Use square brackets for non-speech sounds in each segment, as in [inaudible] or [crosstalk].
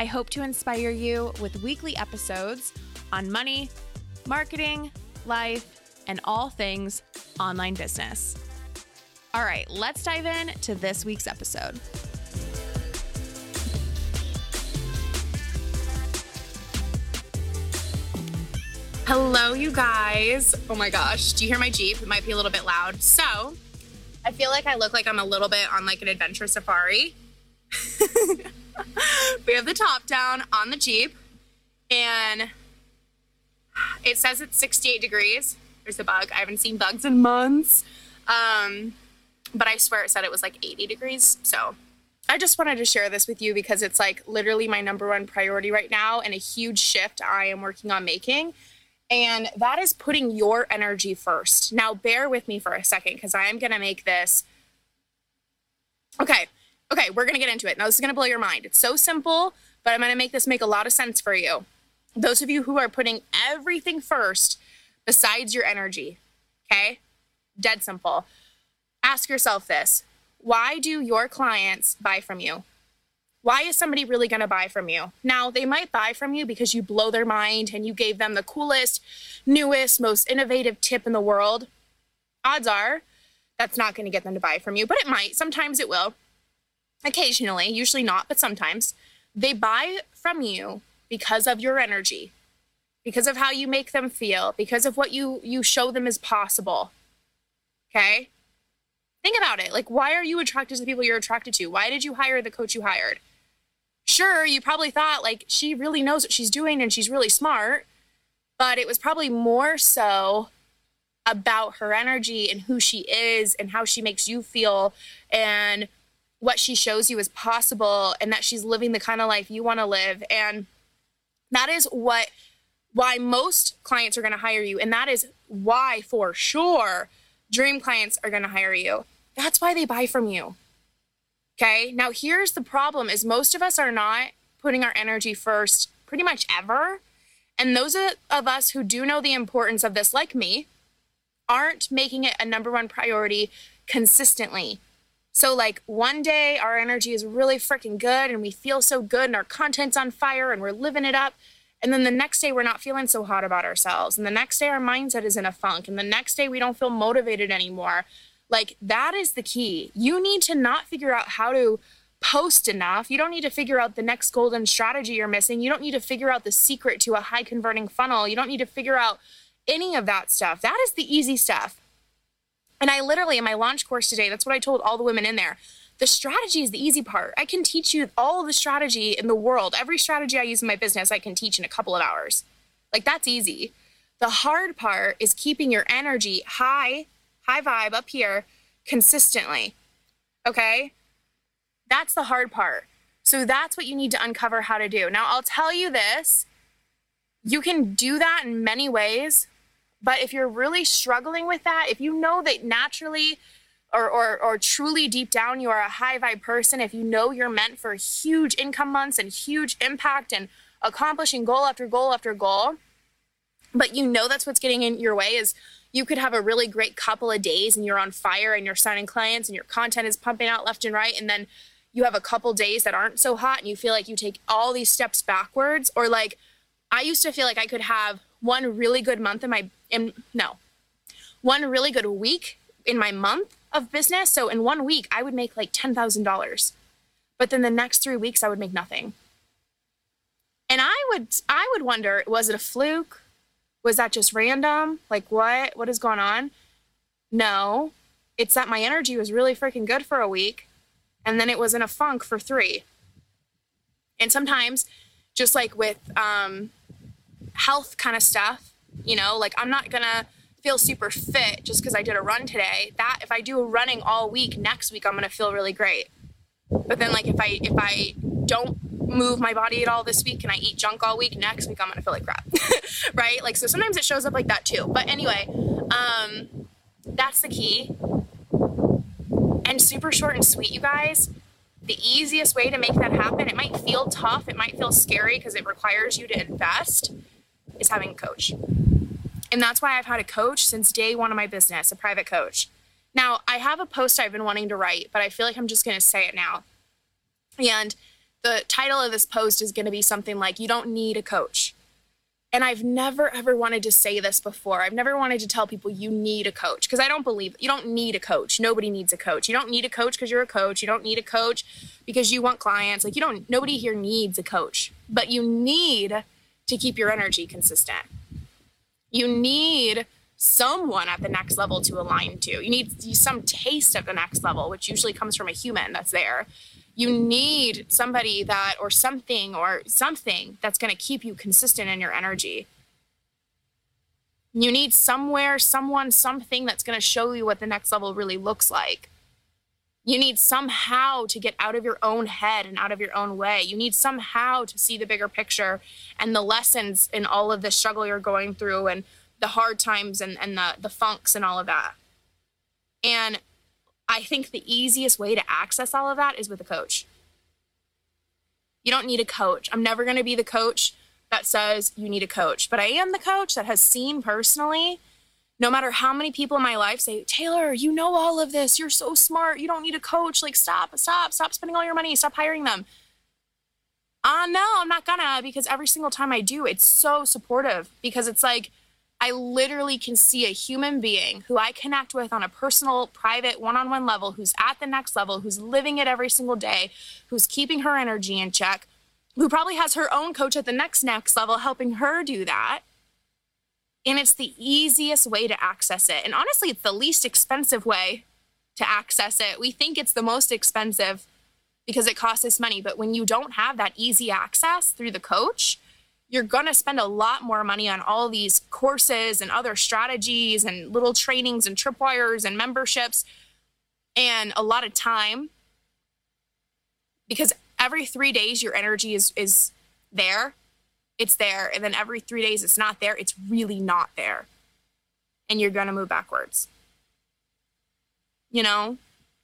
I hope to inspire you with weekly episodes on money, marketing, life, and all things online business. All right, let's dive in to this week's episode. Hello, you guys. Oh my gosh, do you hear my Jeep? It might be a little bit loud. So, I feel like I look like I'm a little bit on like an adventure safari. [laughs] [laughs] we have the top down on the Jeep, and it says it's 68 degrees. There's a bug. I haven't seen bugs in months. Um, but I swear it said it was like 80 degrees. So I just wanted to share this with you because it's like literally my number one priority right now and a huge shift I am working on making. And that is putting your energy first. Now, bear with me for a second because I am going to make this. Okay. Okay. We're to get into it. Now, this is to blow your mind. It's so simple, but I'm to make this make a lot of sense for you. Those of you who are putting everything first besides your energy. Okay. Dead simple. Ask yourself this why do your clients buy from you? Why is somebody really going to buy from you? Now, they might buy from you because you blow their mind and you gave them the coolest, newest, most innovative tip in the world. Odds are that's not going to get them to buy from you, but it might. Sometimes it will. Occasionally, usually not, but sometimes. They buy from you because of your energy, because of how you make them feel, because of what you you show them is possible. Okay? Think about it. Like why are you attracted to the people you're attracted to? Why did you hire the coach you hired? sure, you probably thought like she really knows what she's doing and she's really smart, but it was probably more so about her energy and who she is and how she makes you feel and what she shows you is possible and that she's living the kind of life you want to live and that is what why most clients are going to hire you and that is why for sure dream clients are going to hire you that's why they buy from you Okay. Now, here's the problem is most of us are not putting our energy first pretty much ever. And those of us who do know the importance of this, like me, aren't making it a number one priority consistently. So, like, one day our energy is really freaking good and we feel so good and our content's on fire and we're living it up. And then the next day we're not feeling so hot about ourselves. And the next day our mindset is in a funk. And the next day we don't feel motivated anymore. Like that is the key. You need to not figure out how to post enough. You don't need to figure out the next golden strategy you're missing. You don't need to figure out the secret to a high converting funnel. You don't need to figure out any of that stuff. That is the easy stuff. And I literally, in my launch course today, that's what I told all the women in there. The strategy is the easy part. I can teach you all the strategy in the world. Every strategy I use in my business, I can teach in a couple of hours. Like, that's easy. The hard part is keeping your energy high high vibe up here consistently. Okay? That's the hard part. So that's what you need to uncover how to do. Now, I'll tell you this you can do that in many ways, but if you're really struggling with that, if you know that naturally or, or, or truly deep down you are a high vibe person, if you know you're meant for huge income months and huge impact and accomplishing goal after goal after goal, but you know that's what's getting in your way is you could have a really great couple of days and you're on fire and you're signing clients and your content is pumping out left and right and then you have a couple days that aren't so hot and you feel like you take all these steps backwards. Or like i used to feel like i could have one really good month in my in no one really good week in my month of business so in one week i would make like $10000 but then the next three weeks i would make nothing and i would i would wonder was it a fluke was that just random? Like what? What is going on? No. It's that my energy was really freaking good for a week and then it was in a funk for 3. And sometimes just like with um health kind of stuff, you know, like I'm not to feel super fit just because I did a run today. That if I do running all week, next week I'm to feel really great. But then like if I if I don't move my body at all this week and I eat junk all week, next week I'm gonna feel like crap. [laughs] right? Like so sometimes it shows up like that too. But anyway, um that's the key. And super short and sweet, you guys. The easiest way to make that happen, it might feel tough, it might feel scary because it requires you to invest, is having a coach. And that's why I've had a coach since day one of my business, a private coach. Now, I have a post I've been wanting to write, but I feel like I'm just going to say it now. And the title of this post is going to be something like, You don't need a coach. And I've never ever wanted to say this before. I've never wanted to tell people you need a coach because I don't believe you don't need a coach. Nobody needs a coach. You don't need a coach because you're a coach. You don't need a coach because you want clients. Like you don't nobody here needs a coach. But you need to keep your energy consistent. You need someone at the next level to align to. You need some taste of the next level, which usually comes from a human that's there. You need somebody that, or something, or something that's going to keep you consistent in your energy. You need somewhere, someone, something that's going to show you what the next level really looks like. You need somehow to get out of your own head and out of your own way. You need somehow to see the bigger picture and the lessons in all of the struggle you're going through and the hard times and, and the, the funks and all of that. And I think the easiest way to access all of that is with a coach. You don't need a coach. I'm never going to be the coach that says you need a coach, but I am the coach that has seen personally, no matter how many people in my life say, Taylor, you know all of this. You're so smart. You don't need a coach. Like, stop, stop, stop spending all your money. Stop hiring them. Uh, no, I'm not gonna because every single time I do, it's so supportive because it's like, I literally can see a human being who I connect with on a personal, private, one on one level, who's at the next level, who's living it every single day, who's keeping her energy in check, who probably has her own coach at the next next level helping her do that. And it's the easiest way to access it. And honestly, it's the least expensive way to access it. We think it's the most expensive because it costs us money. But when you don't have that easy access through the coach, you're going to spend a lot more money on all these courses and other strategies and little trainings and tripwires and memberships and a lot of time because every three days your energy is is there it's there and then every three days it's not there it's really not there and you're gonna move backwards you know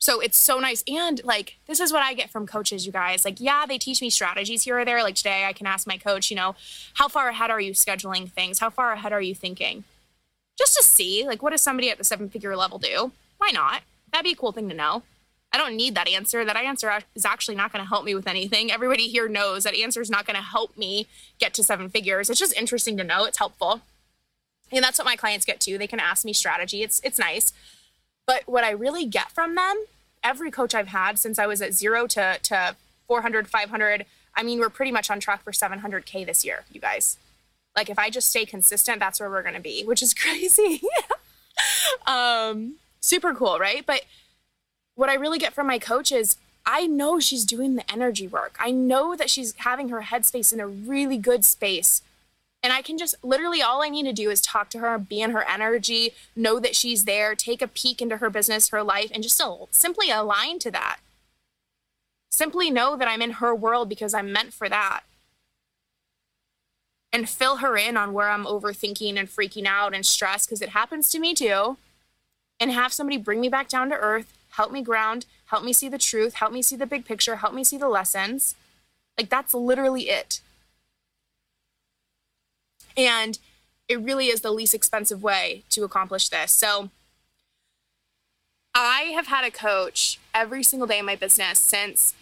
so it's so nice. And like, this is what I get from coaches, you guys. Like, yeah, they teach me strategies here or there. Like today, I can ask my coach, you know, how far ahead are you scheduling things? How far ahead are you thinking? Just to see, like, what does somebody at the seven figure level do? Why not? That'd be a cool thing to know. I don't need that answer. That answer is actually not going to help me with anything. Everybody here knows that answer is not going to help me get to seven figures. It's just interesting to know. It's helpful. And that's what my clients get too. They can ask me strategy. It's it's nice. But what I really get from them every coach I've had since I was at zero to, to 400, 500, I mean, we're pretty much on track for 700K this year, you guys. Like, if I just stay consistent, that's where we're going to be, which is [laughs] crazy. [laughs] um, super cool, right? But what I really get from my coach is I know she's doing the energy work. I know that she's having her headspace in a really good space and I can just literally all I need to do is talk to her, be in her energy, know that she's there, take a peek into her business, her life, and just simply align to that. Simply know that I'm in her world because I'm meant for that. And fill her in on where I'm overthinking and freaking out and stressed because it happens to me too. And have somebody bring me back down to earth, help me ground, help me see the truth, help me see the big picture, help me see the lessons. Like that's literally it. And it really is the least expensive way to accomplish this. So I have had a coach every single day in my business since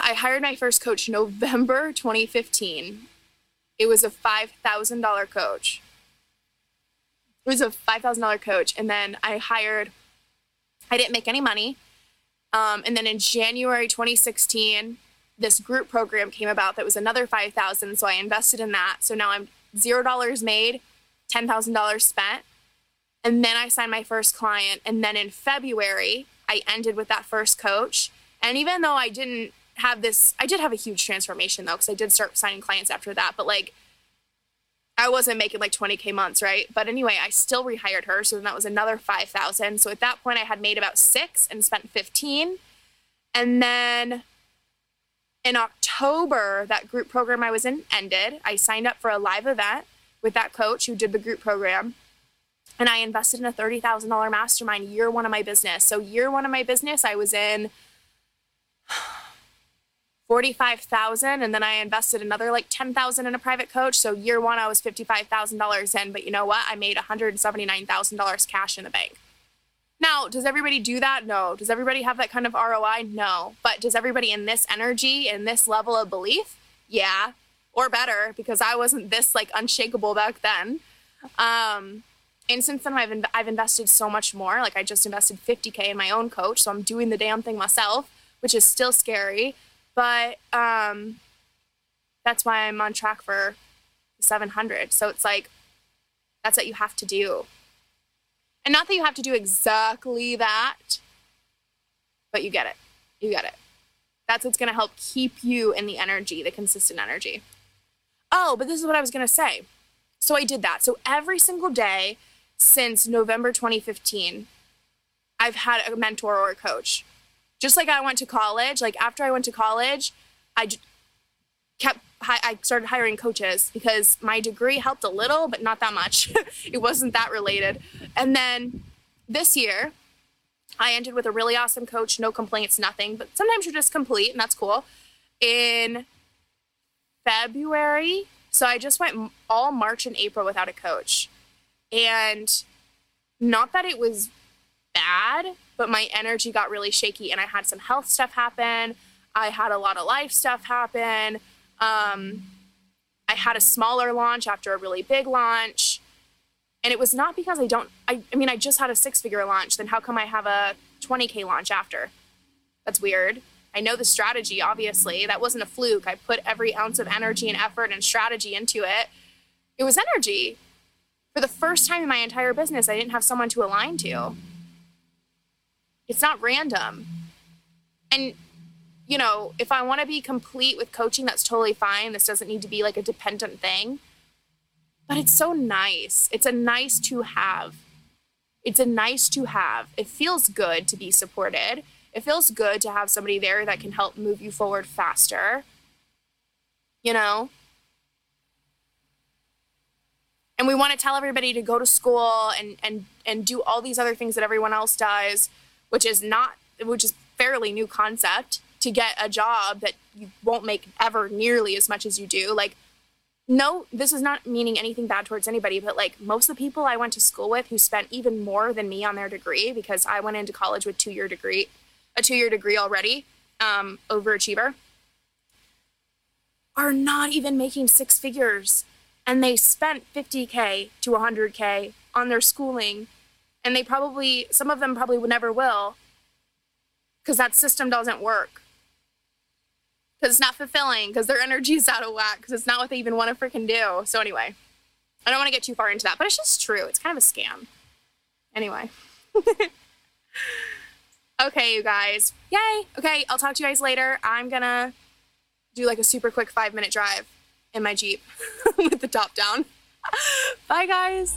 I hired my first coach November [laughs] 2015. It was a $5,000 coach. It was a $5,000 coach. And then I hired, I didn't make any money. Um, and then in January 2016, this group program came about that was another 5000 so i invested in that. So now i'm zero dollars made $10000 spent. And then i signed my first client. And then in february i ended with that first coach. And even though i didn't have this i did have a huge transformation though because i did start signing clients after that. But like i wasn't making like 20k months right but anyway i still rehired her so then that was another 5000 so at that point i had made about six and spent 15 And then in October, that group program I was in ended. I signed up for a live event with that coach who did the group program. And I invested in a $30,000 mastermind year one of my business. So, year one of my business, I was in 45,000 and then I invested another like 10,000 in a private coach. So year 1 I was $55,000 in, but you know what? I made $179,000 cash in the bank. Now, does everybody do that? No. Does everybody have that kind of ROI? No. But does everybody in this energy, in this level of belief? Yeah. Or better because I wasn't this like unshakable back then. Um and since then I've in- I've invested so much more. Like I just invested 50k in my own coach, so I'm doing the damn thing myself, which is still scary but um, that's why I'm on track for 700. So it's like, that's what you have to do. And not that you have to do exactly that, but you get it. You get it. That's what's going to help keep you in the energy, the consistent energy. Oh, but this is what I was going to say. So I did that. So every single day since November 2015, I've had a mentor or a coach just like I went to college, like after I went to college, I kept I started hiring coaches because my degree helped a little, but not that much. [laughs] it wasn't that related. And then this year, I ended with a really awesome coach, no complaints, nothing, but sometimes you're just complete, and that's cool. In February, so I just went all March and April without a coach. And not that it was bad, but my energy got really shaky and I had some health stuff happen. I had a lot of life stuff happen. Um, I had a smaller launch after a really big launch. And it was not because I don't, I, I mean, I just had a six figure launch. Then how come I have a 20K launch after? That's weird. I know the strategy, obviously. That wasn't a fluke. I put every ounce of energy and effort and strategy into it. It was energy. For the first time in my entire business, I didn't have someone to align to. It's not random. And, you know, if I want to be complete with coaching, that's totally fine. This doesn't need to be like a dependent thing. But it's so nice. It's a nice to have. It's a nice to have. It feels good to be supported. It feels good to have somebody there that can help move you forward faster. You know? And we want to tell everybody to go to school and and and do all these other things that everyone else does which is not which is fairly new concept to get a job that you won't make ever nearly as much as you do. Like no this is not meaning anything bad towards anybody but like most of the people i went to school with who spent even more than me on their degree because i went into college with two year degree a two year degree already um, overachiever are not even making six figures. And they spent 50k to 100k on their schooling and they probably some of them probably never will because that system doesn't work. Because it's not fulfilling because their energy is out of whack because it's not what they even want to freaking do. So anyway i don't want to get too far into that but it's just true. It's kind of a scam. Anyway. [laughs] Okay you guys. Yay. Okay i'll talk to you guys later. I'm gonna do like a super quick five minute drive in my jeep [laughs] with the top down. [laughs] Bye guys